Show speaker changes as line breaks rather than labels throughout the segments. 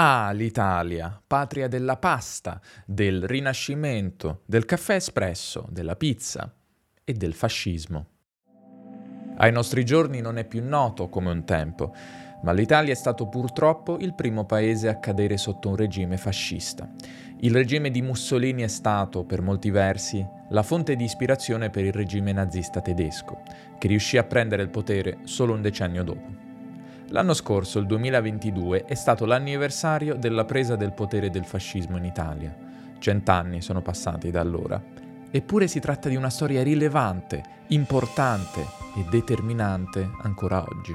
Ah, l'Italia, patria della pasta, del rinascimento, del caffè espresso, della pizza e del fascismo. Ai nostri giorni non è più noto come un tempo, ma l'Italia è stato purtroppo il primo paese a cadere sotto un regime fascista. Il regime di Mussolini è stato, per molti versi, la fonte di ispirazione per il regime nazista tedesco, che riuscì a prendere il potere solo un decennio dopo. L'anno scorso, il 2022, è stato l'anniversario della presa del potere del fascismo in Italia. Cent'anni sono passati da allora. Eppure si tratta di una storia rilevante, importante e determinante ancora oggi.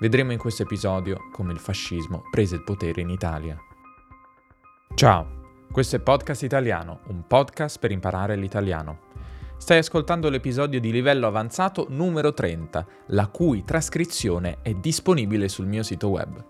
Vedremo in questo episodio come il fascismo prese il potere in Italia. Ciao, questo è Podcast Italiano, un podcast per imparare l'italiano. Stai ascoltando l'episodio di livello avanzato numero 30, la cui trascrizione è disponibile sul mio sito web.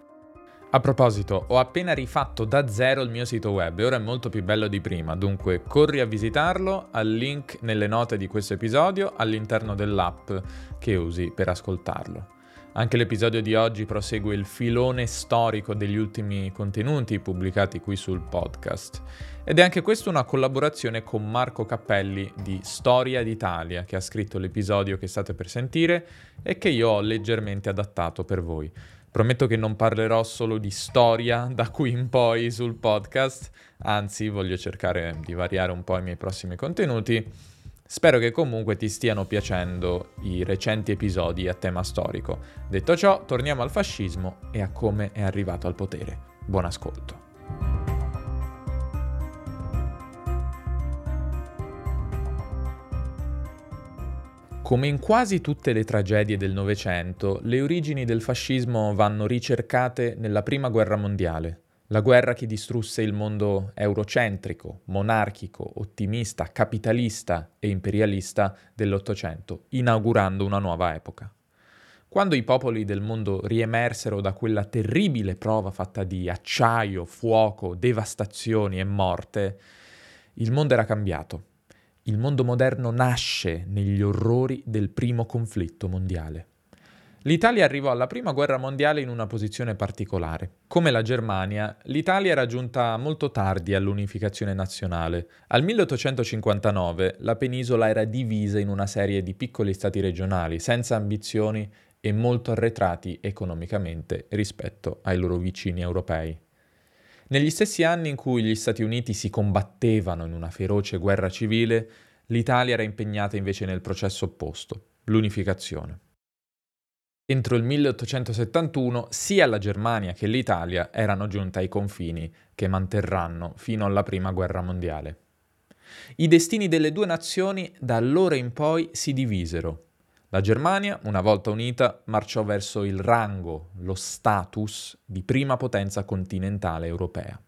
A proposito, ho appena rifatto da zero il mio sito web e ora è molto più bello di prima, dunque corri a visitarlo al link nelle note di questo episodio all'interno dell'app che usi per ascoltarlo. Anche l'episodio di oggi prosegue il filone storico degli ultimi contenuti pubblicati qui sul podcast. Ed è anche questa una collaborazione con Marco Cappelli di Storia d'Italia, che ha scritto l'episodio che state per sentire e che io ho leggermente adattato per voi. Prometto che non parlerò solo di storia da qui in poi sul podcast, anzi voglio cercare di variare un po' i miei prossimi contenuti Spero che comunque ti stiano piacendo i recenti episodi a tema storico. Detto ciò, torniamo al fascismo e a come è arrivato al potere. Buon ascolto. Come in quasi tutte le tragedie del Novecento, le origini del fascismo vanno ricercate nella Prima Guerra Mondiale, la guerra che distrusse il mondo eurocentrico, monarchico, ottimista, capitalista e imperialista dell'Ottocento, inaugurando una nuova epoca. Quando i popoli del mondo riemersero da quella terribile prova fatta di acciaio, fuoco, devastazioni e morte, il mondo era cambiato. Il mondo moderno nasce negli orrori del primo conflitto mondiale. L'Italia arrivò alla Prima Guerra Mondiale in una posizione particolare. Come la Germania, l'Italia era giunta molto tardi all'unificazione nazionale. Al 1859 la penisola era divisa in una serie di piccoli stati regionali, senza ambizioni e molto arretrati economicamente rispetto ai loro vicini europei. Negli stessi anni in cui gli Stati Uniti si combattevano in una feroce guerra civile, l'Italia era impegnata invece nel processo opposto, l'unificazione. Entro il 1871 sia la Germania che l'Italia erano giunte ai confini che manterranno fino alla Prima Guerra Mondiale. I destini delle due nazioni da allora in poi si divisero. La Germania, una volta unita, marciò verso il rango, lo status di prima potenza continentale europea.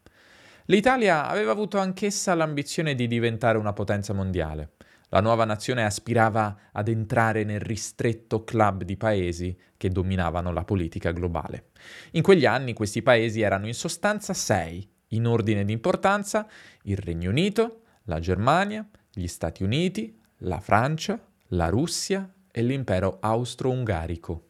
L'Italia aveva avuto anch'essa l'ambizione di diventare una potenza mondiale. La nuova nazione aspirava ad entrare nel ristretto club di paesi che dominavano la politica globale. In quegli anni questi paesi erano in sostanza sei, in ordine di importanza il Regno Unito, la Germania, gli Stati Uniti, la Francia, la Russia e l'impero austro-ungarico.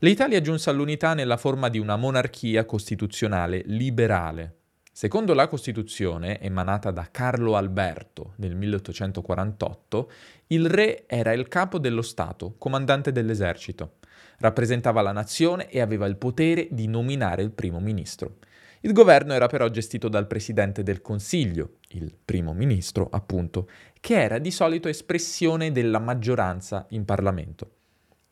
L'Italia giunse all'unità nella forma di una monarchia costituzionale liberale, Secondo la Costituzione, emanata da Carlo Alberto nel 1848, il re era il capo dello Stato, comandante dell'esercito. Rappresentava la nazione e aveva il potere di nominare il primo ministro. Il governo era però gestito dal presidente del Consiglio, il primo ministro appunto, che era di solito espressione della maggioranza in Parlamento.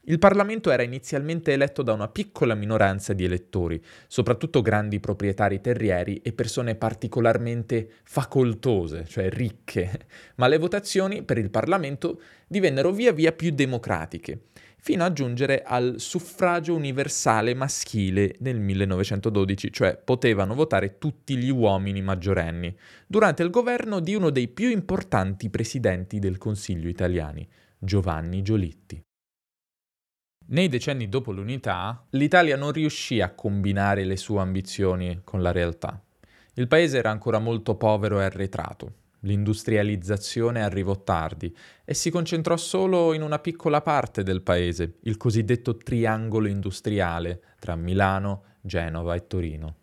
Il Parlamento era inizialmente eletto da una piccola minoranza di elettori, soprattutto grandi proprietari terrieri e persone particolarmente facoltose, cioè ricche, ma le votazioni per il Parlamento divennero via via più democratiche, fino a giungere al suffragio universale maschile nel 1912, cioè potevano votare tutti gli uomini maggiorenni, durante il governo di uno dei più importanti presidenti del Consiglio italiani, Giovanni Giolitti. Nei decenni dopo l'unità, l'Italia non riuscì a combinare le sue ambizioni con la realtà. Il paese era ancora molto povero e arretrato. L'industrializzazione arrivò tardi e si concentrò solo in una piccola parte del paese, il cosiddetto triangolo industriale tra Milano, Genova e Torino.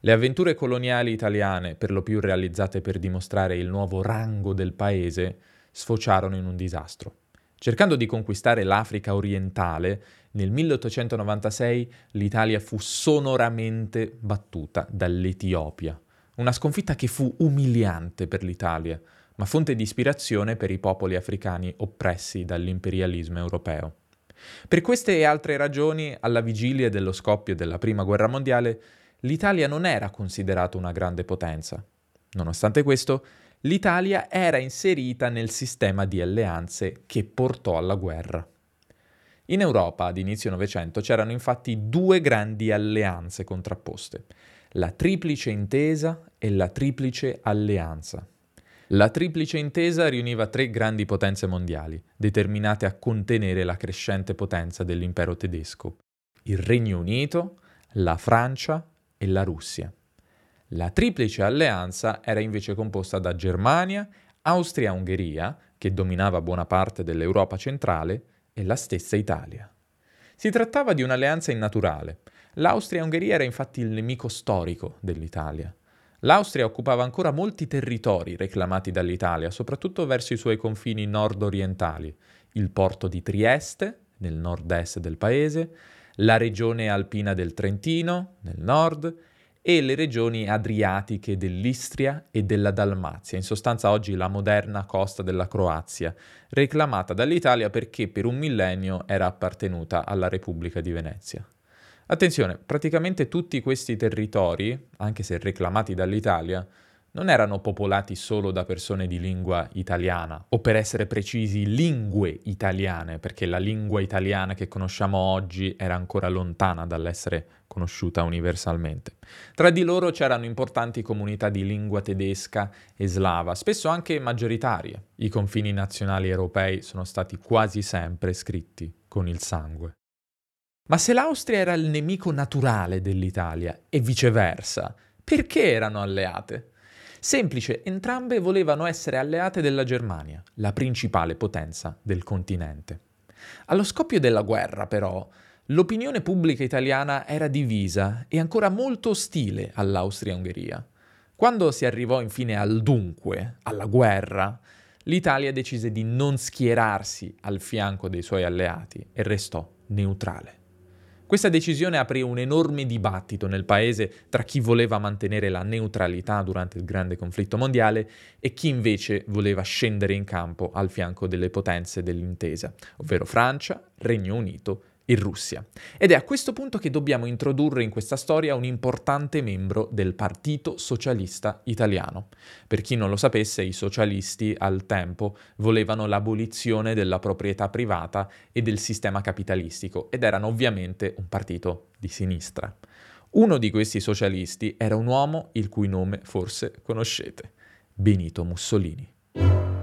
Le avventure coloniali italiane, per lo più realizzate per dimostrare il nuovo rango del paese, sfociarono in un disastro. Cercando di conquistare l'Africa orientale, nel 1896 l'Italia fu sonoramente battuta dall'Etiopia. Una sconfitta che fu umiliante per l'Italia, ma fonte di ispirazione per i popoli africani oppressi dall'imperialismo europeo. Per queste e altre ragioni, alla vigilia dello scoppio della Prima Guerra Mondiale, l'Italia non era considerata una grande potenza. Nonostante questo, l'Italia era inserita nel sistema di alleanze che portò alla guerra. In Europa ad inizio Novecento c'erano infatti due grandi alleanze contrapposte, la Triplice Intesa e la Triplice Alleanza. La Triplice Intesa riuniva tre grandi potenze mondiali, determinate a contenere la crescente potenza dell'impero tedesco, il Regno Unito, la Francia e la Russia. La Triplice Alleanza era invece composta da Germania, Austria-Ungheria, che dominava buona parte dell'Europa centrale, e la stessa Italia. Si trattava di un'alleanza innaturale. L'Austria-Ungheria era infatti il nemico storico dell'Italia. L'Austria occupava ancora molti territori reclamati dall'Italia, soprattutto verso i suoi confini nord-orientali, il porto di Trieste, nel nord-est del paese, la regione alpina del Trentino, nel nord, e le regioni adriatiche dell'Istria e della Dalmazia, in sostanza oggi la moderna costa della Croazia, reclamata dall'Italia perché per un millennio era appartenuta alla Repubblica di Venezia. Attenzione, praticamente tutti questi territori, anche se reclamati dall'Italia, non erano popolati solo da persone di lingua italiana, o per essere precisi lingue italiane, perché la lingua italiana che conosciamo oggi era ancora lontana dall'essere conosciuta universalmente. Tra di loro c'erano importanti comunità di lingua tedesca e slava, spesso anche maggioritarie. I confini nazionali europei sono stati quasi sempre scritti con il sangue. Ma se l'Austria era il nemico naturale dell'Italia e viceversa, perché erano alleate? Semplice, entrambe volevano essere alleate della Germania, la principale potenza del continente. Allo scoppio della guerra, però, l'opinione pubblica italiana era divisa e ancora molto ostile all'Austria-Ungheria. Quando si arrivò infine al dunque, alla guerra, l'Italia decise di non schierarsi al fianco dei suoi alleati e restò neutrale. Questa decisione aprì un enorme dibattito nel paese tra chi voleva mantenere la neutralità durante il grande conflitto mondiale e chi invece voleva scendere in campo al fianco delle potenze dell'intesa, ovvero Francia, Regno Unito in Russia. Ed è a questo punto che dobbiamo introdurre in questa storia un importante membro del Partito Socialista Italiano. Per chi non lo sapesse, i socialisti al tempo volevano l'abolizione della proprietà privata e del sistema capitalistico ed erano ovviamente un partito di sinistra. Uno di questi socialisti era un uomo il cui nome forse conoscete, Benito Mussolini.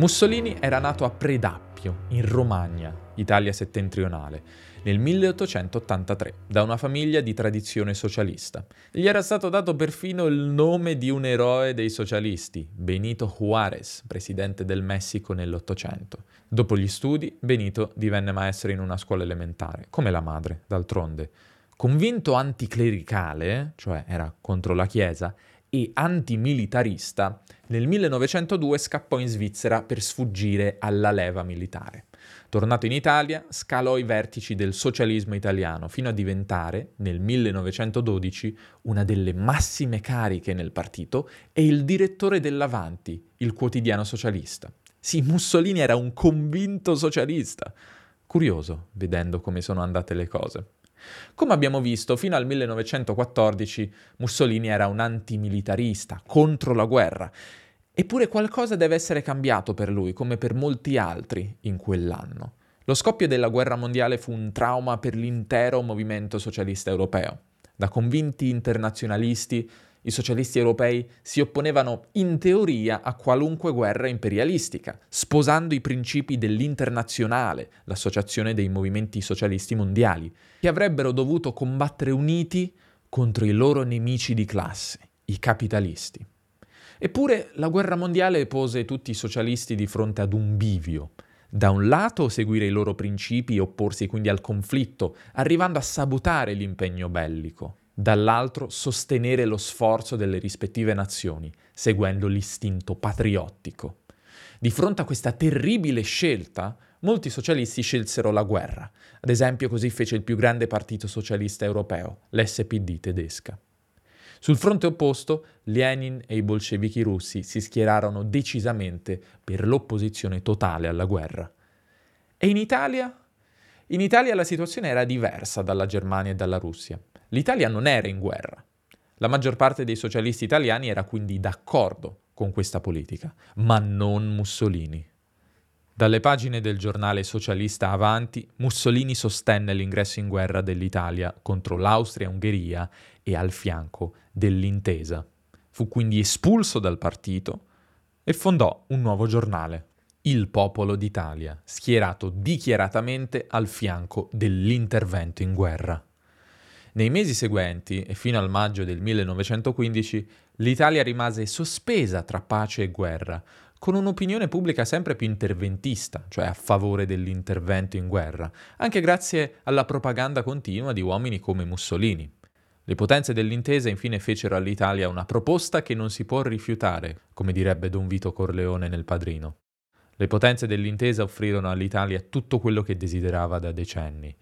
Mussolini era nato a Predappio, in Romagna, Italia settentrionale, nel 1883, da una famiglia di tradizione socialista. Gli era stato dato perfino il nome di un eroe dei socialisti, Benito Juárez, presidente del Messico nell'Ottocento. Dopo gli studi, Benito divenne maestro in una scuola elementare, come la madre, d'altronde. Convinto anticlericale, cioè era contro la Chiesa, e antimilitarista, nel 1902 scappò in Svizzera per sfuggire alla leva militare. Tornato in Italia, scalò i vertici del socialismo italiano fino a diventare, nel 1912, una delle massime cariche nel partito e il direttore dell'Avanti, il quotidiano socialista. Sì, Mussolini era un convinto socialista. Curioso, vedendo come sono andate le cose. Come abbiamo visto, fino al 1914 Mussolini era un antimilitarista, contro la guerra. Eppure qualcosa deve essere cambiato per lui, come per molti altri in quell'anno. Lo scoppio della guerra mondiale fu un trauma per l'intero movimento socialista europeo. Da convinti internazionalisti i socialisti europei si opponevano in teoria a qualunque guerra imperialistica, sposando i principi dell'internazionale, l'associazione dei movimenti socialisti mondiali, che avrebbero dovuto combattere uniti contro i loro nemici di classe, i capitalisti. Eppure la guerra mondiale pose tutti i socialisti di fronte ad un bivio. Da un lato seguire i loro principi e opporsi quindi al conflitto, arrivando a sabotare l'impegno bellico. Dall'altro sostenere lo sforzo delle rispettive nazioni, seguendo l'istinto patriottico. Di fronte a questa terribile scelta, molti socialisti scelsero la guerra. Ad esempio così fece il più grande partito socialista europeo, l'SPD tedesca. Sul fronte opposto, Lenin e i bolscevichi russi si schierarono decisamente per l'opposizione totale alla guerra. E in Italia? In Italia la situazione era diversa dalla Germania e dalla Russia. L'Italia non era in guerra. La maggior parte dei socialisti italiani era quindi d'accordo con questa politica, ma non Mussolini. Dalle pagine del giornale socialista Avanti, Mussolini sostenne l'ingresso in guerra dell'Italia contro l'Austria-Ungheria e al fianco dell'intesa. Fu quindi espulso dal partito e fondò un nuovo giornale, Il Popolo d'Italia, schierato dichiaratamente al fianco dell'intervento in guerra. Nei mesi seguenti, e fino al maggio del 1915, l'Italia rimase sospesa tra pace e guerra, con un'opinione pubblica sempre più interventista, cioè a favore dell'intervento in guerra, anche grazie alla propaganda continua di uomini come Mussolini. Le potenze dell'intesa infine fecero all'Italia una proposta che non si può rifiutare, come direbbe Don Vito Corleone nel Padrino. Le potenze dell'intesa offrirono all'Italia tutto quello che desiderava da decenni.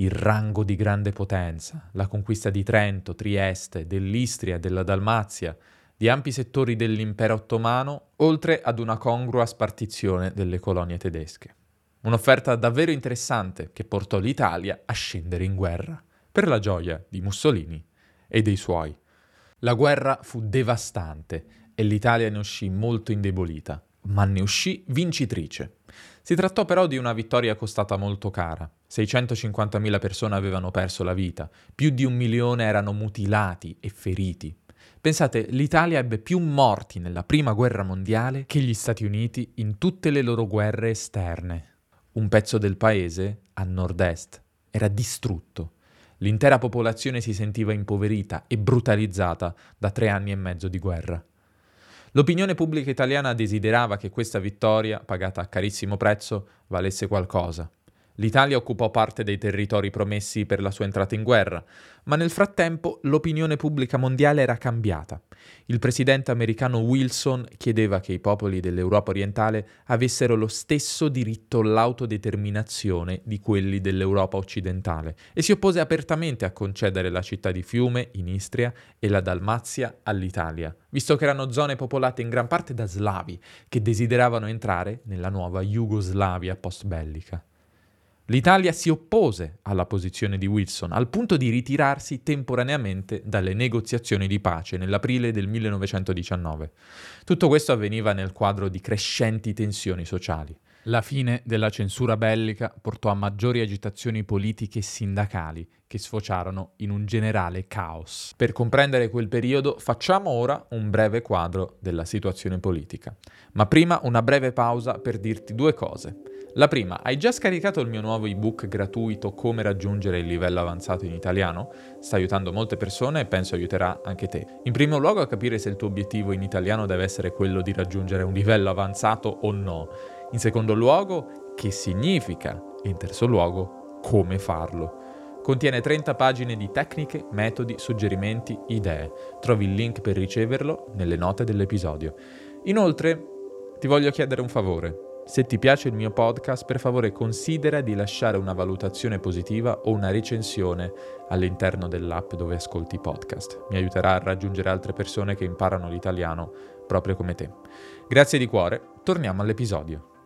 Il rango di grande potenza, la conquista di Trento, Trieste, dell'Istria, della Dalmazia, di ampi settori dell'impero ottomano, oltre ad una congrua spartizione delle colonie tedesche. Un'offerta davvero interessante che portò l'Italia a scendere in guerra, per la gioia di Mussolini e dei suoi. La guerra fu devastante e l'Italia ne uscì molto indebolita, ma ne uscì vincitrice. Si trattò però di una vittoria costata molto cara. 650.000 persone avevano perso la vita, più di un milione erano mutilati e feriti. Pensate, l'Italia ebbe più morti nella Prima Guerra Mondiale che gli Stati Uniti in tutte le loro guerre esterne. Un pezzo del paese, a nord-est, era distrutto. L'intera popolazione si sentiva impoverita e brutalizzata da tre anni e mezzo di guerra. L'opinione pubblica italiana desiderava che questa vittoria, pagata a carissimo prezzo, valesse qualcosa. L'Italia occupò parte dei territori promessi per la sua entrata in guerra, ma nel frattempo l'opinione pubblica mondiale era cambiata. Il presidente americano Wilson chiedeva che i popoli dell'Europa orientale avessero lo stesso diritto all'autodeterminazione di quelli dell'Europa occidentale e si oppose apertamente a concedere la città di Fiume in Istria e la Dalmazia all'Italia, visto che erano zone popolate in gran parte da slavi che desideravano entrare nella nuova Jugoslavia post-bellica. L'Italia si oppose alla posizione di Wilson al punto di ritirarsi temporaneamente dalle negoziazioni di pace nell'aprile del 1919. Tutto questo avveniva nel quadro di crescenti tensioni sociali. La fine della censura bellica portò a maggiori agitazioni politiche e sindacali che sfociarono in un generale caos. Per comprendere quel periodo facciamo ora un breve quadro della situazione politica. Ma prima una breve pausa per dirti due cose. La prima, hai già scaricato il mio nuovo ebook gratuito Come raggiungere il livello avanzato in italiano? Sta aiutando molte persone e penso aiuterà anche te. In primo luogo a capire se il tuo obiettivo in italiano deve essere quello di raggiungere un livello avanzato o no. In secondo luogo, che significa? E in terzo luogo, come farlo. Contiene 30 pagine di tecniche, metodi, suggerimenti, idee. Trovi il link per riceverlo nelle note dell'episodio. Inoltre, ti voglio chiedere un favore. Se ti piace il mio podcast, per favore considera di lasciare una valutazione positiva o una recensione all'interno dell'app dove ascolti i podcast. Mi aiuterà a raggiungere altre persone che imparano l'italiano proprio come te. Grazie di cuore, torniamo all'episodio.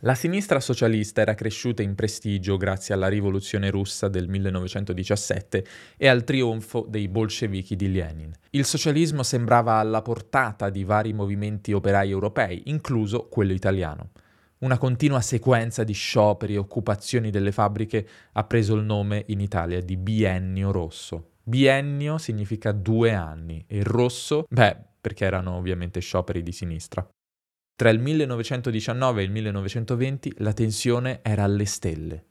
La sinistra socialista era cresciuta in prestigio grazie alla rivoluzione russa del 1917 e al trionfo dei bolscevichi di Lenin. Il socialismo sembrava alla portata di vari movimenti operai europei, incluso quello italiano. Una continua sequenza di scioperi e occupazioni delle fabbriche ha preso il nome in Italia di biennio rosso. Biennio significa due anni e rosso, beh, perché erano ovviamente scioperi di sinistra. Tra il 1919 e il 1920 la tensione era alle stelle.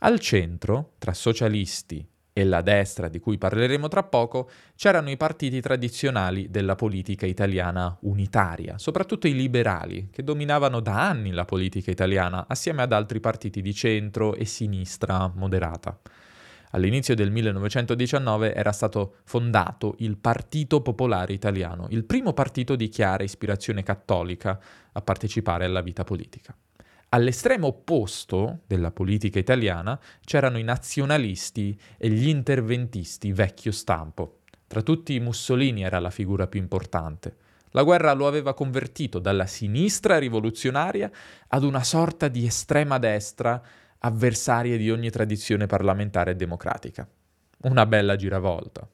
Al centro, tra socialisti e la destra, di cui parleremo tra poco, c'erano i partiti tradizionali della politica italiana unitaria, soprattutto i liberali, che dominavano da anni la politica italiana, assieme ad altri partiti di centro e sinistra moderata. All'inizio del 1919 era stato fondato il Partito Popolare Italiano, il primo partito di chiara ispirazione cattolica a partecipare alla vita politica. All'estremo opposto della politica italiana c'erano i nazionalisti e gli interventisti vecchio stampo. Tra tutti Mussolini era la figura più importante. La guerra lo aveva convertito dalla sinistra rivoluzionaria ad una sorta di estrema destra avversaria di ogni tradizione parlamentare e democratica. Una bella giravolta.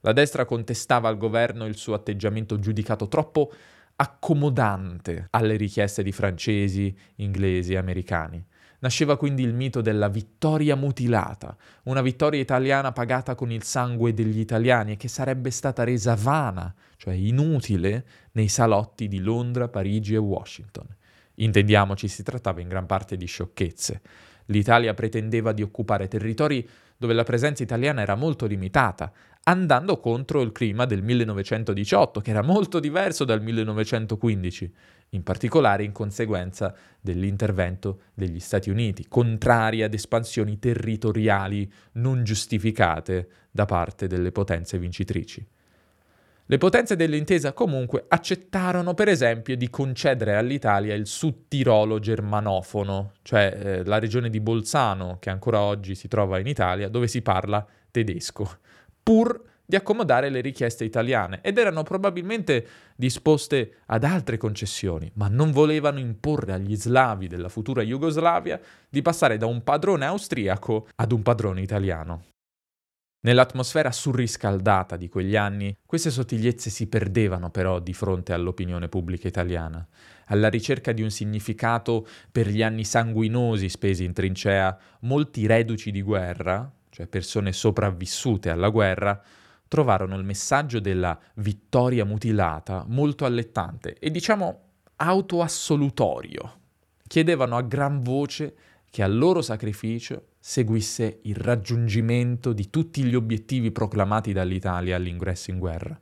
La destra contestava al governo il suo atteggiamento giudicato troppo accomodante alle richieste di francesi, inglesi e americani. Nasceva quindi il mito della vittoria mutilata, una vittoria italiana pagata con il sangue degli italiani e che sarebbe stata resa vana, cioè inutile, nei salotti di Londra, Parigi e Washington. Intendiamoci, si trattava in gran parte di sciocchezze. L'Italia pretendeva di occupare territori dove la presenza italiana era molto limitata, andando contro il clima del 1918, che era molto diverso dal 1915, in particolare in conseguenza dell'intervento degli Stati Uniti, contrari ad espansioni territoriali non giustificate da parte delle potenze vincitrici. Le potenze dell'intesa comunque accettarono per esempio di concedere all'Italia il Sud Tirolo germanofono, cioè eh, la regione di Bolzano che ancora oggi si trova in Italia dove si parla tedesco, pur di accomodare le richieste italiane ed erano probabilmente disposte ad altre concessioni, ma non volevano imporre agli slavi della futura Jugoslavia di passare da un padrone austriaco ad un padrone italiano. Nell'atmosfera surriscaldata di quegli anni, queste sottigliezze si perdevano però di fronte all'opinione pubblica italiana. Alla ricerca di un significato per gli anni sanguinosi spesi in trincea, molti reduci di guerra, cioè persone sopravvissute alla guerra, trovarono il messaggio della vittoria mutilata molto allettante e diciamo autoassolutorio. Chiedevano a gran voce che al loro sacrificio seguisse il raggiungimento di tutti gli obiettivi proclamati dall'Italia all'ingresso in guerra.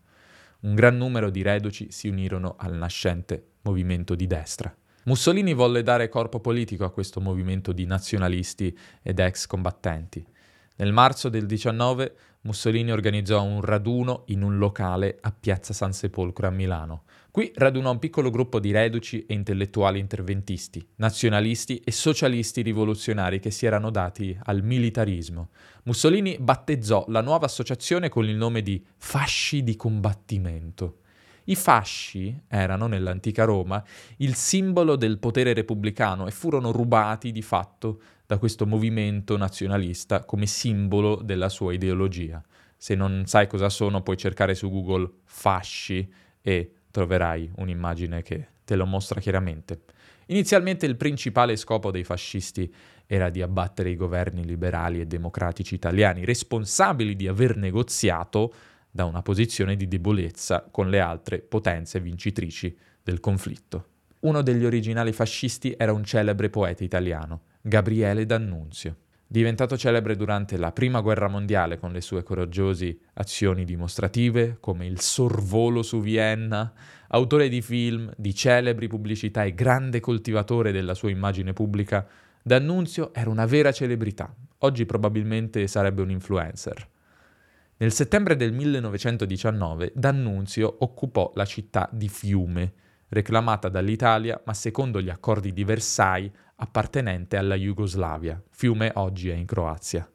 Un gran numero di reduci si unirono al nascente movimento di destra. Mussolini volle dare corpo politico a questo movimento di nazionalisti ed ex combattenti. Nel marzo del 19 Mussolini organizzò un raduno in un locale a Piazza San Sepolcro a Milano. Qui radunò un piccolo gruppo di reduci e intellettuali interventisti, nazionalisti e socialisti rivoluzionari che si erano dati al militarismo. Mussolini battezzò la nuova associazione con il nome di Fasci di combattimento. I fasci erano, nell'antica Roma, il simbolo del potere repubblicano e furono rubati di fatto da questo movimento nazionalista come simbolo della sua ideologia. Se non sai cosa sono, puoi cercare su Google fasci e troverai un'immagine che te lo mostra chiaramente. Inizialmente il principale scopo dei fascisti era di abbattere i governi liberali e democratici italiani, responsabili di aver negoziato da una posizione di debolezza con le altre potenze vincitrici del conflitto. Uno degli originali fascisti era un celebre poeta italiano, Gabriele D'Annunzio. Diventato celebre durante la Prima Guerra Mondiale con le sue coraggiose azioni dimostrative, come il sorvolo su Vienna, autore di film, di celebri pubblicità e grande coltivatore della sua immagine pubblica, D'Annunzio era una vera celebrità. Oggi probabilmente sarebbe un influencer. Nel settembre del 1919 D'Annunzio occupò la città di Fiume, reclamata dall'Italia ma secondo gli accordi di Versailles appartenente alla Jugoslavia. Fiume oggi è in Croazia.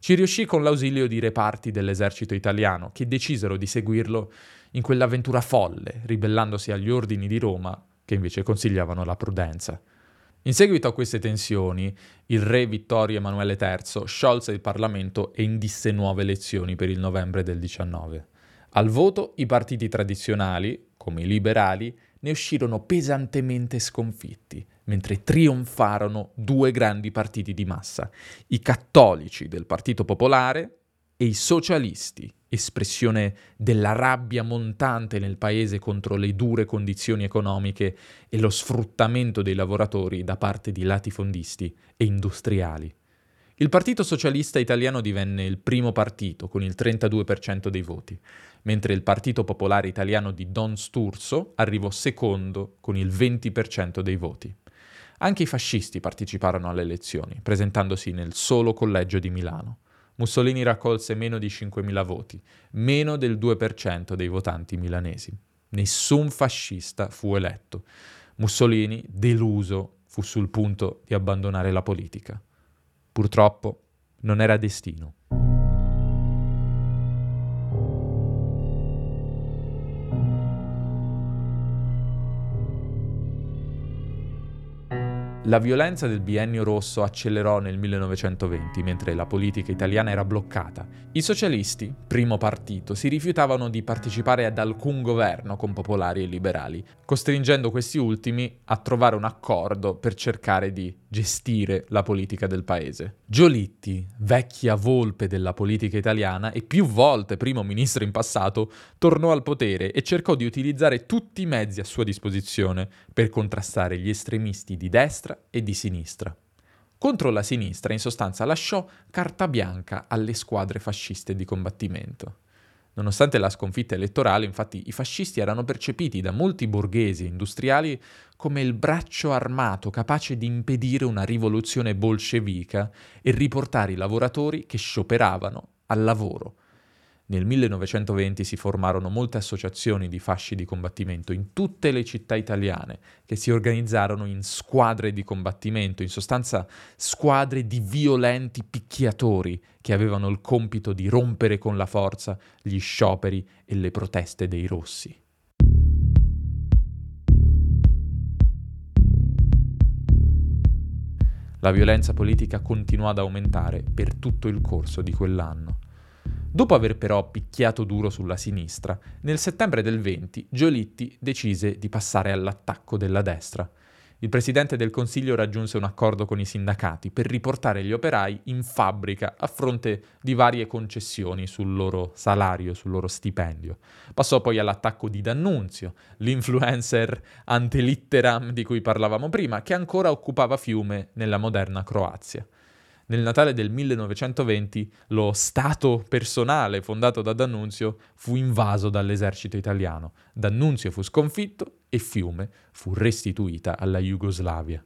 Ci riuscì con l'ausilio di reparti dell'esercito italiano che decisero di seguirlo in quell'avventura folle, ribellandosi agli ordini di Roma che invece consigliavano la prudenza. In seguito a queste tensioni, il re Vittorio Emanuele III sciolse il Parlamento e indisse nuove elezioni per il novembre del 19. Al voto i partiti tradizionali, come i liberali, ne uscirono pesantemente sconfitti, mentre trionfarono due grandi partiti di massa, i cattolici del Partito Popolare e i socialisti espressione della rabbia montante nel paese contro le dure condizioni economiche e lo sfruttamento dei lavoratori da parte di latifondisti e industriali. Il Partito Socialista Italiano divenne il primo partito con il 32% dei voti, mentre il Partito Popolare Italiano di Don Sturzo arrivò secondo con il 20% dei voti. Anche i fascisti parteciparono alle elezioni, presentandosi nel solo collegio di Milano. Mussolini raccolse meno di 5.000 voti, meno del 2% dei votanti milanesi. Nessun fascista fu eletto. Mussolini, deluso, fu sul punto di abbandonare la politica. Purtroppo non era destino. La violenza del biennio rosso accelerò nel 1920 mentre la politica italiana era bloccata. I socialisti, primo partito, si rifiutavano di partecipare ad alcun governo con popolari e liberali, costringendo questi ultimi a trovare un accordo per cercare di gestire la politica del paese. Giolitti, vecchia volpe della politica italiana e più volte primo ministro in passato, tornò al potere e cercò di utilizzare tutti i mezzi a sua disposizione per contrastare gli estremisti di destra destra e di sinistra. Contro la sinistra, in sostanza, lasciò carta bianca alle squadre fasciste di combattimento. Nonostante la sconfitta elettorale, infatti, i fascisti erano percepiti da molti borghesi industriali come il braccio armato capace di impedire una rivoluzione bolscevica e riportare i lavoratori che scioperavano al lavoro nel 1920 si formarono molte associazioni di fasci di combattimento in tutte le città italiane che si organizzarono in squadre di combattimento, in sostanza squadre di violenti picchiatori che avevano il compito di rompere con la forza gli scioperi e le proteste dei rossi. La violenza politica continuò ad aumentare per tutto il corso di quell'anno. Dopo aver però picchiato duro sulla sinistra, nel settembre del 20 Giolitti decise di passare all'attacco della destra. Il presidente del Consiglio raggiunse un accordo con i sindacati per riportare gli operai in fabbrica a fronte di varie concessioni sul loro salario, sul loro stipendio. Passò poi all'attacco di D'Annunzio, l'influencer antelitteram di cui parlavamo prima, che ancora occupava Fiume nella moderna Croazia. Nel Natale del 1920 lo Stato personale fondato da D'Annunzio fu invaso dall'esercito italiano. D'Annunzio fu sconfitto e Fiume fu restituita alla Jugoslavia.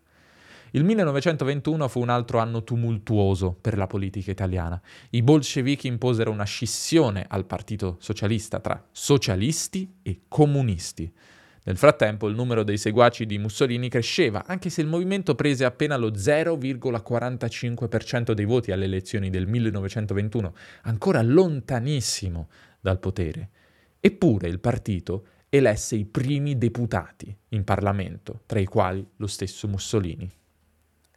Il 1921 fu un altro anno tumultuoso per la politica italiana. I bolscevichi imposero una scissione al Partito Socialista tra socialisti e comunisti. Nel frattempo il numero dei seguaci di Mussolini cresceva, anche se il movimento prese appena lo 0,45% dei voti alle elezioni del 1921, ancora lontanissimo dal potere. Eppure il partito elesse i primi deputati in Parlamento, tra i quali lo stesso Mussolini.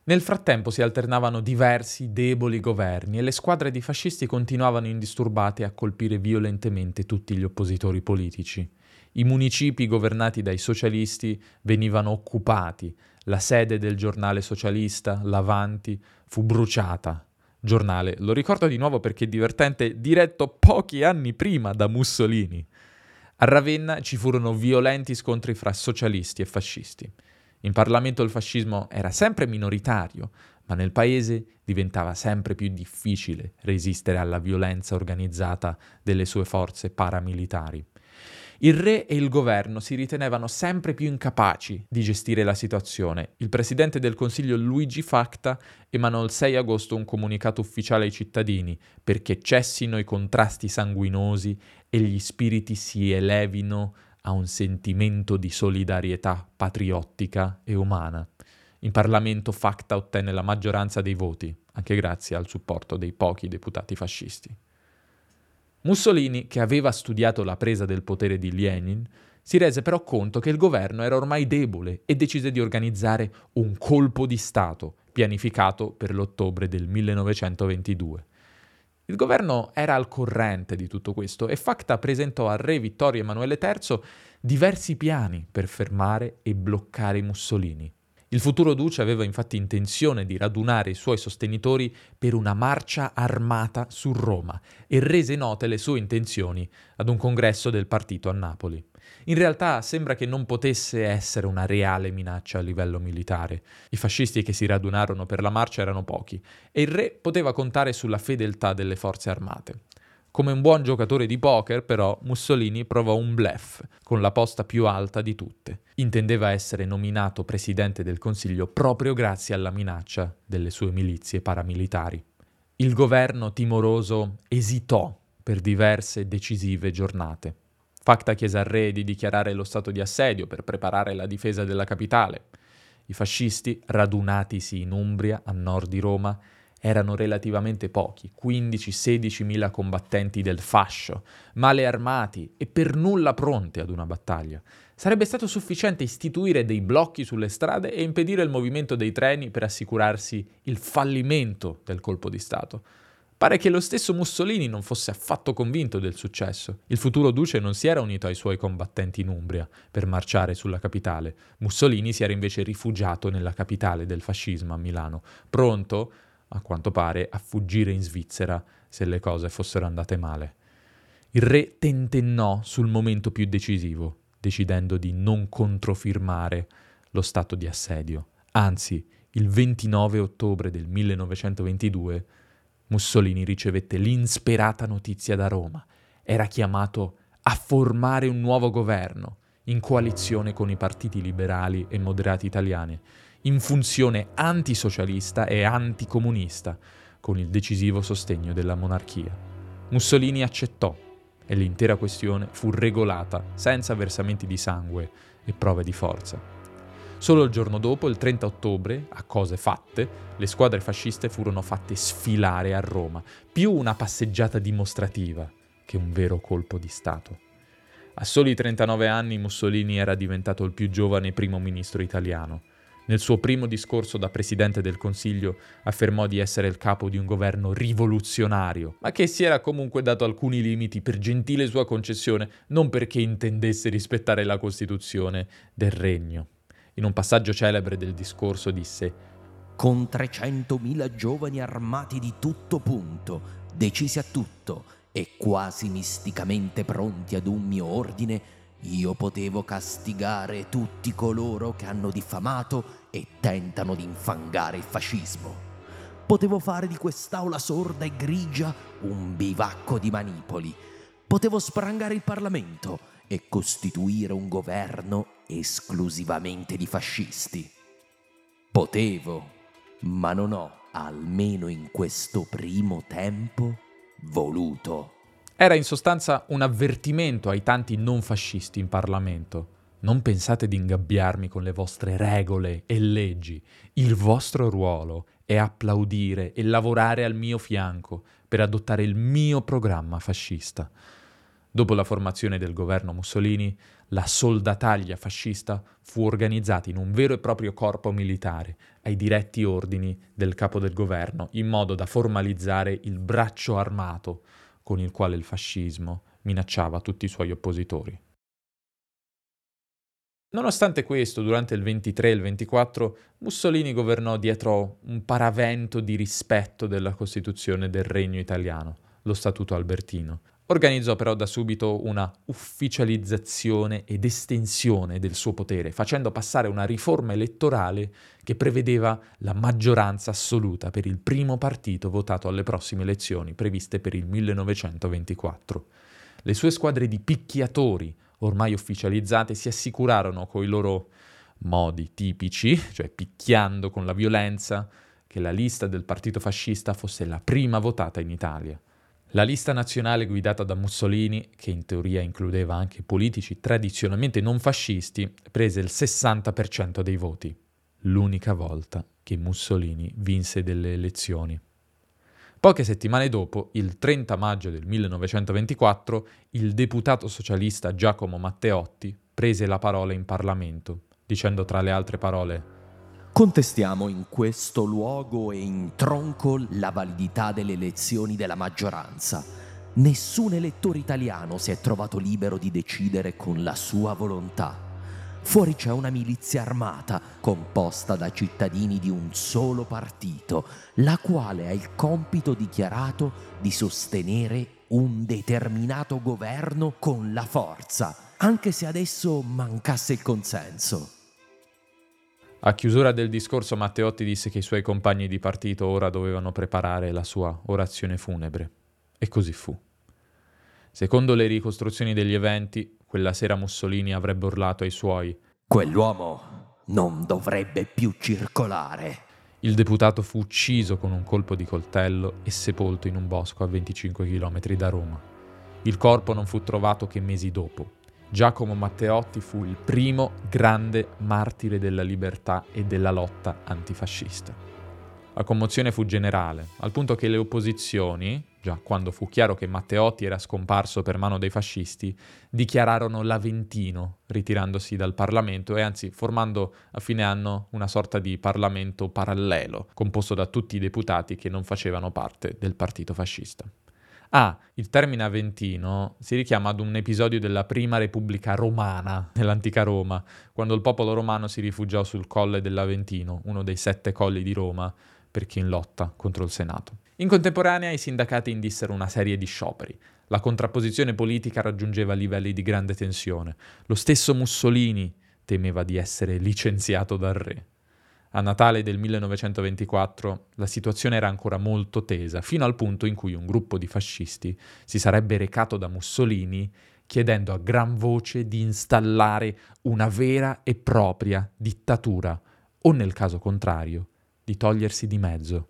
Nel frattempo si alternavano diversi deboli governi e le squadre di fascisti continuavano indisturbate a colpire violentemente tutti gli oppositori politici. I municipi governati dai socialisti venivano occupati, la sede del giornale socialista, l'Avanti, fu bruciata. Giornale, lo ricordo di nuovo perché è divertente, diretto pochi anni prima da Mussolini. A Ravenna ci furono violenti scontri fra socialisti e fascisti. In Parlamento il fascismo era sempre minoritario, ma nel paese diventava sempre più difficile resistere alla violenza organizzata delle sue forze paramilitari. Il re e il governo si ritenevano sempre più incapaci di gestire la situazione. Il presidente del Consiglio Luigi Facta emanò il 6 agosto un comunicato ufficiale ai cittadini perché cessino i contrasti sanguinosi e gli spiriti si elevino a un sentimento di solidarietà patriottica e umana. In Parlamento Facta ottenne la maggioranza dei voti, anche grazie al supporto dei pochi deputati fascisti. Mussolini, che aveva studiato la presa del potere di Lenin, si rese però conto che il governo era ormai debole e decise di organizzare un colpo di Stato, pianificato per l'ottobre del 1922. Il governo era al corrente di tutto questo e Facta presentò al re Vittorio Emanuele III diversi piani per fermare e bloccare Mussolini. Il futuro duce aveva infatti intenzione di radunare i suoi sostenitori per una marcia armata su Roma e rese note le sue intenzioni ad un congresso del partito a Napoli. In realtà sembra che non potesse essere una reale minaccia a livello militare. I fascisti che si radunarono per la marcia erano pochi e il re poteva contare sulla fedeltà delle forze armate. Come un buon giocatore di poker, però, Mussolini provò un bluff con la posta più alta di tutte. Intendeva essere nominato presidente del Consiglio proprio grazie alla minaccia delle sue milizie paramilitari. Il governo timoroso esitò per diverse decisive giornate. Facta chiese al re di dichiarare lo stato di assedio per preparare la difesa della capitale. I fascisti, radunatisi in Umbria, a nord di Roma, erano relativamente pochi, 15-16 mila combattenti del fascio, male armati e per nulla pronti ad una battaglia. Sarebbe stato sufficiente istituire dei blocchi sulle strade e impedire il movimento dei treni per assicurarsi il fallimento del colpo di Stato. Pare che lo stesso Mussolini non fosse affatto convinto del successo. Il futuro duce non si era unito ai suoi combattenti in Umbria per marciare sulla capitale. Mussolini si era invece rifugiato nella capitale del fascismo a Milano, pronto a quanto pare, a fuggire in Svizzera se le cose fossero andate male. Il re tentennò sul momento più decisivo, decidendo di non controfirmare lo stato di assedio. Anzi, il 29 ottobre del 1922 Mussolini ricevette l'insperata notizia da Roma. Era chiamato a formare un nuovo governo in coalizione con i partiti liberali e moderati italiani in funzione antisocialista e anticomunista, con il decisivo sostegno della monarchia. Mussolini accettò e l'intera questione fu regolata senza versamenti di sangue e prove di forza. Solo il giorno dopo, il 30 ottobre, a cose fatte, le squadre fasciste furono fatte sfilare a Roma, più una passeggiata dimostrativa che un vero colpo di Stato. A soli 39 anni Mussolini era diventato il più giovane primo ministro italiano nel suo primo discorso da Presidente del Consiglio affermò di essere il capo di un governo rivoluzionario, ma che si era comunque dato alcuni limiti per gentile sua concessione, non perché intendesse rispettare la Costituzione del regno. In un passaggio celebre del discorso disse
Con 300.000 giovani armati di tutto punto, decisi a tutto e quasi misticamente pronti ad un mio ordine, io potevo castigare tutti coloro che hanno diffamato e tentano di infangare il fascismo. Potevo fare di quest'aula sorda e grigia un bivacco di manipoli. Potevo sprangare il Parlamento e costituire un governo esclusivamente di fascisti. Potevo, ma non ho, almeno in questo primo tempo, voluto.
Era in sostanza un avvertimento ai tanti non fascisti in Parlamento. Non pensate di ingabbiarmi con le vostre regole e leggi. Il vostro ruolo è applaudire e lavorare al mio fianco per adottare il mio programma fascista. Dopo la formazione del governo Mussolini, la soldataglia fascista fu organizzata in un vero e proprio corpo militare, ai diretti ordini del capo del governo, in modo da formalizzare il braccio armato con il quale il fascismo minacciava tutti i suoi oppositori. Nonostante questo, durante il 23 e il 24, Mussolini governò dietro un paravento di rispetto della Costituzione del Regno italiano, lo Statuto Albertino. Organizzò però da subito una ufficializzazione ed estensione del suo potere, facendo passare una riforma elettorale che prevedeva la maggioranza assoluta per il primo partito votato alle prossime elezioni previste per il 1924. Le sue squadre di picchiatori, ormai ufficializzate, si assicurarono coi loro modi tipici, cioè picchiando con la violenza, che la lista del partito fascista fosse la prima votata in Italia. La lista nazionale guidata da Mussolini, che in teoria includeva anche politici tradizionalmente non fascisti, prese il 60% dei voti, l'unica volta che Mussolini vinse delle elezioni. Poche settimane dopo, il 30 maggio del 1924, il deputato socialista Giacomo Matteotti prese la parola in Parlamento, dicendo tra le altre parole
Contestiamo in questo luogo e in tronco la validità delle elezioni della maggioranza. Nessun elettore italiano si è trovato libero di decidere con la sua volontà. Fuori c'è una milizia armata composta da cittadini di un solo partito, la quale ha il compito dichiarato di sostenere un determinato governo con la forza anche se adesso mancasse il consenso.
A chiusura del discorso Matteotti disse che i suoi compagni di partito ora dovevano preparare la sua orazione funebre. E così fu. Secondo le ricostruzioni degli eventi, quella sera Mussolini avrebbe urlato ai suoi
Quell'uomo non dovrebbe più circolare.
Il deputato fu ucciso con un colpo di coltello e sepolto in un bosco a 25 km da Roma. Il corpo non fu trovato che mesi dopo. Giacomo Matteotti fu il primo grande martire della libertà e della lotta antifascista. La commozione fu generale, al punto che le opposizioni, già quando fu chiaro che Matteotti era scomparso per mano dei fascisti, dichiararono l'Aventino, ritirandosi dal Parlamento e anzi formando a fine anno una sorta di Parlamento parallelo, composto da tutti i deputati che non facevano parte del partito fascista. Ah, il termine Aventino si richiama ad un episodio della prima Repubblica Romana, nell'antica Roma, quando il popolo romano si rifugiò sul colle dell'Aventino, uno dei sette colli di Roma, per chi in lotta contro il Senato. In contemporanea i sindacati indissero una serie di scioperi. La contrapposizione politica raggiungeva livelli di grande tensione. Lo stesso Mussolini temeva di essere licenziato dal re. A Natale del 1924 la situazione era ancora molto tesa, fino al punto in cui un gruppo di fascisti si sarebbe recato da Mussolini chiedendo a gran voce di installare una vera e propria dittatura, o nel caso contrario, di togliersi di mezzo.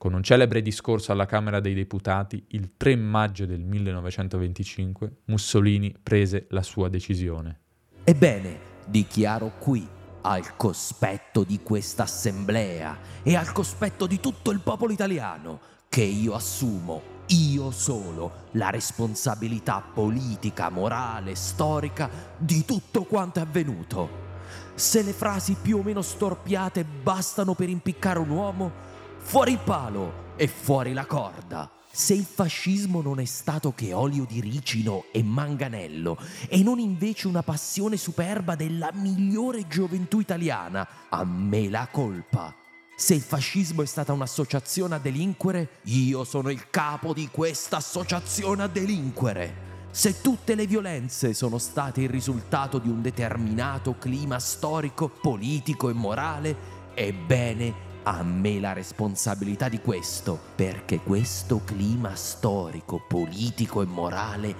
Con un celebre discorso alla Camera dei Deputati, il 3 maggio del 1925, Mussolini prese la sua decisione.
Ebbene, dichiaro qui, al cospetto di questa assemblea e al cospetto di tutto il popolo italiano, che io assumo, io solo, la responsabilità politica, morale, storica di tutto quanto è avvenuto se le frasi più o meno storpiate bastano per impiccare un uomo, fuori il palo e fuori la corda. Se il fascismo non è stato che olio di ricino e manganello e non invece una passione superba della migliore gioventù italiana, a me la colpa. Se il fascismo è stata un'associazione a delinquere, io sono il capo di questa associazione a delinquere. Se tutte le violenze sono state il risultato di un determinato clima storico, politico e morale, ebbene a me la responsabilità di questo, perché questo clima storico, politico e morale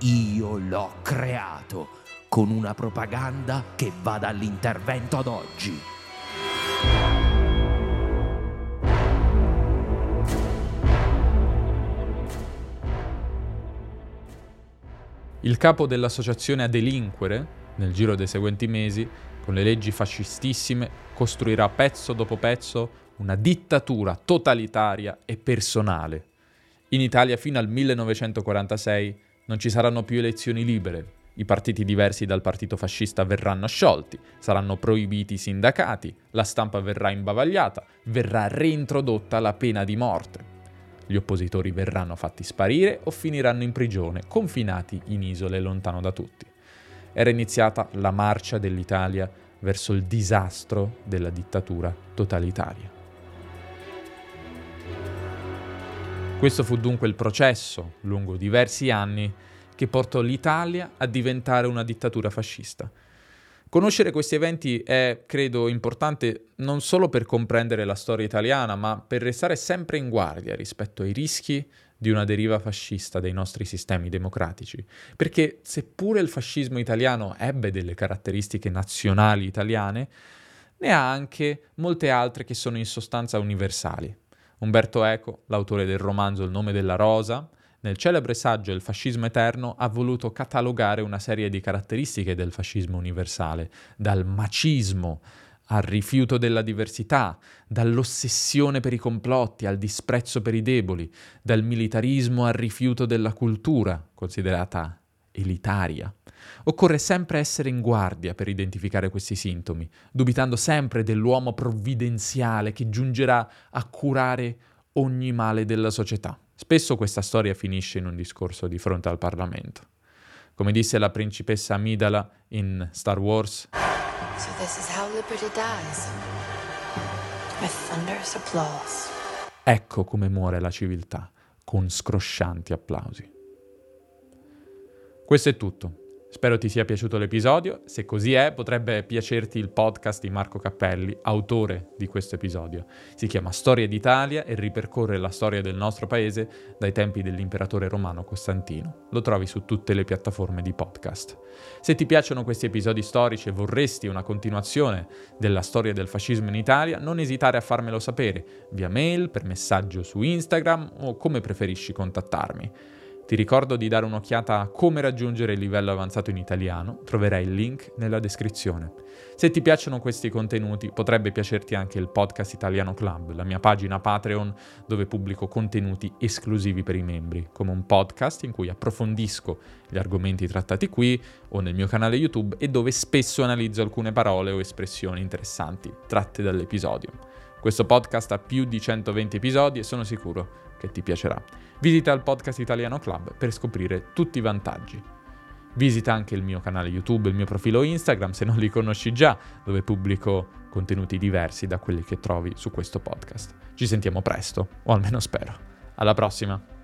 io l'ho creato con una propaganda che va dall'intervento ad oggi.
Il capo dell'associazione a delinquere, nel giro dei seguenti mesi, con le leggi fascistissime, costruirà pezzo dopo pezzo una dittatura totalitaria e personale. In Italia fino al 1946 non ci saranno più elezioni libere, i partiti diversi dal partito fascista verranno sciolti, saranno proibiti i sindacati, la stampa verrà imbavagliata, verrà reintrodotta la pena di morte. Gli oppositori verranno fatti sparire o finiranno in prigione, confinati in isole lontano da tutti. Era iniziata la marcia dell'Italia verso il disastro della dittatura totalitaria. Questo fu dunque il processo, lungo diversi anni, che portò l'Italia a diventare una dittatura fascista Conoscere questi eventi è, credo, importante non solo per comprendere la storia italiana, ma per restare sempre in guardia rispetto ai rischi di una deriva fascista dei nostri sistemi democratici. Perché seppure il fascismo italiano ebbe delle caratteristiche nazionali italiane, ne ha anche molte altre che sono in sostanza universali. Umberto Eco, l'autore del romanzo Il nome della rosa, nel celebre saggio Il fascismo eterno ha voluto catalogare una serie di caratteristiche del fascismo universale, dal macismo al rifiuto della diversità, dall'ossessione per i complotti al disprezzo per i deboli, dal militarismo al rifiuto della cultura, considerata elitaria. Occorre sempre essere in guardia per identificare questi sintomi, dubitando sempre dell'uomo provvidenziale che giungerà a curare ogni male della società. Spesso questa storia finisce in un discorso di fronte al Parlamento. Come disse la principessa Amidala in Star Wars, so this is how liberty dies. With thunderous applause. Ecco come muore la civiltà, con scroscianti applausi. Questo è tutto. Spero ti sia piaciuto l'episodio, se così è potrebbe piacerti il podcast di Marco Cappelli, autore di questo episodio. Si chiama Storia d'Italia e ripercorre la storia del nostro paese dai tempi dell'imperatore romano Costantino. Lo trovi su tutte le piattaforme di podcast. Se ti piacciono questi episodi storici e vorresti una continuazione della storia del fascismo in Italia, non esitare a farmelo sapere via mail, per messaggio su Instagram o come preferisci contattarmi. Ti ricordo di dare un'occhiata a come raggiungere il livello avanzato in italiano, troverai il link nella descrizione. Se ti piacciono questi contenuti, potrebbe piacerti anche il podcast Italiano Club, la mia pagina Patreon dove pubblico contenuti esclusivi per i membri, come un podcast in cui approfondisco gli argomenti trattati qui o nel mio canale YouTube e dove spesso analizzo alcune parole o espressioni interessanti tratte dall'episodio. Questo podcast ha più di 120 episodi e sono sicuro che ti piacerà. Visita il Podcast Italiano Club per scoprire tutti i vantaggi. Visita anche il mio canale YouTube il mio profilo Instagram se non li conosci già, dove pubblico contenuti diversi da quelli che trovi su questo podcast. Ci sentiamo presto, o almeno spero. Alla prossima!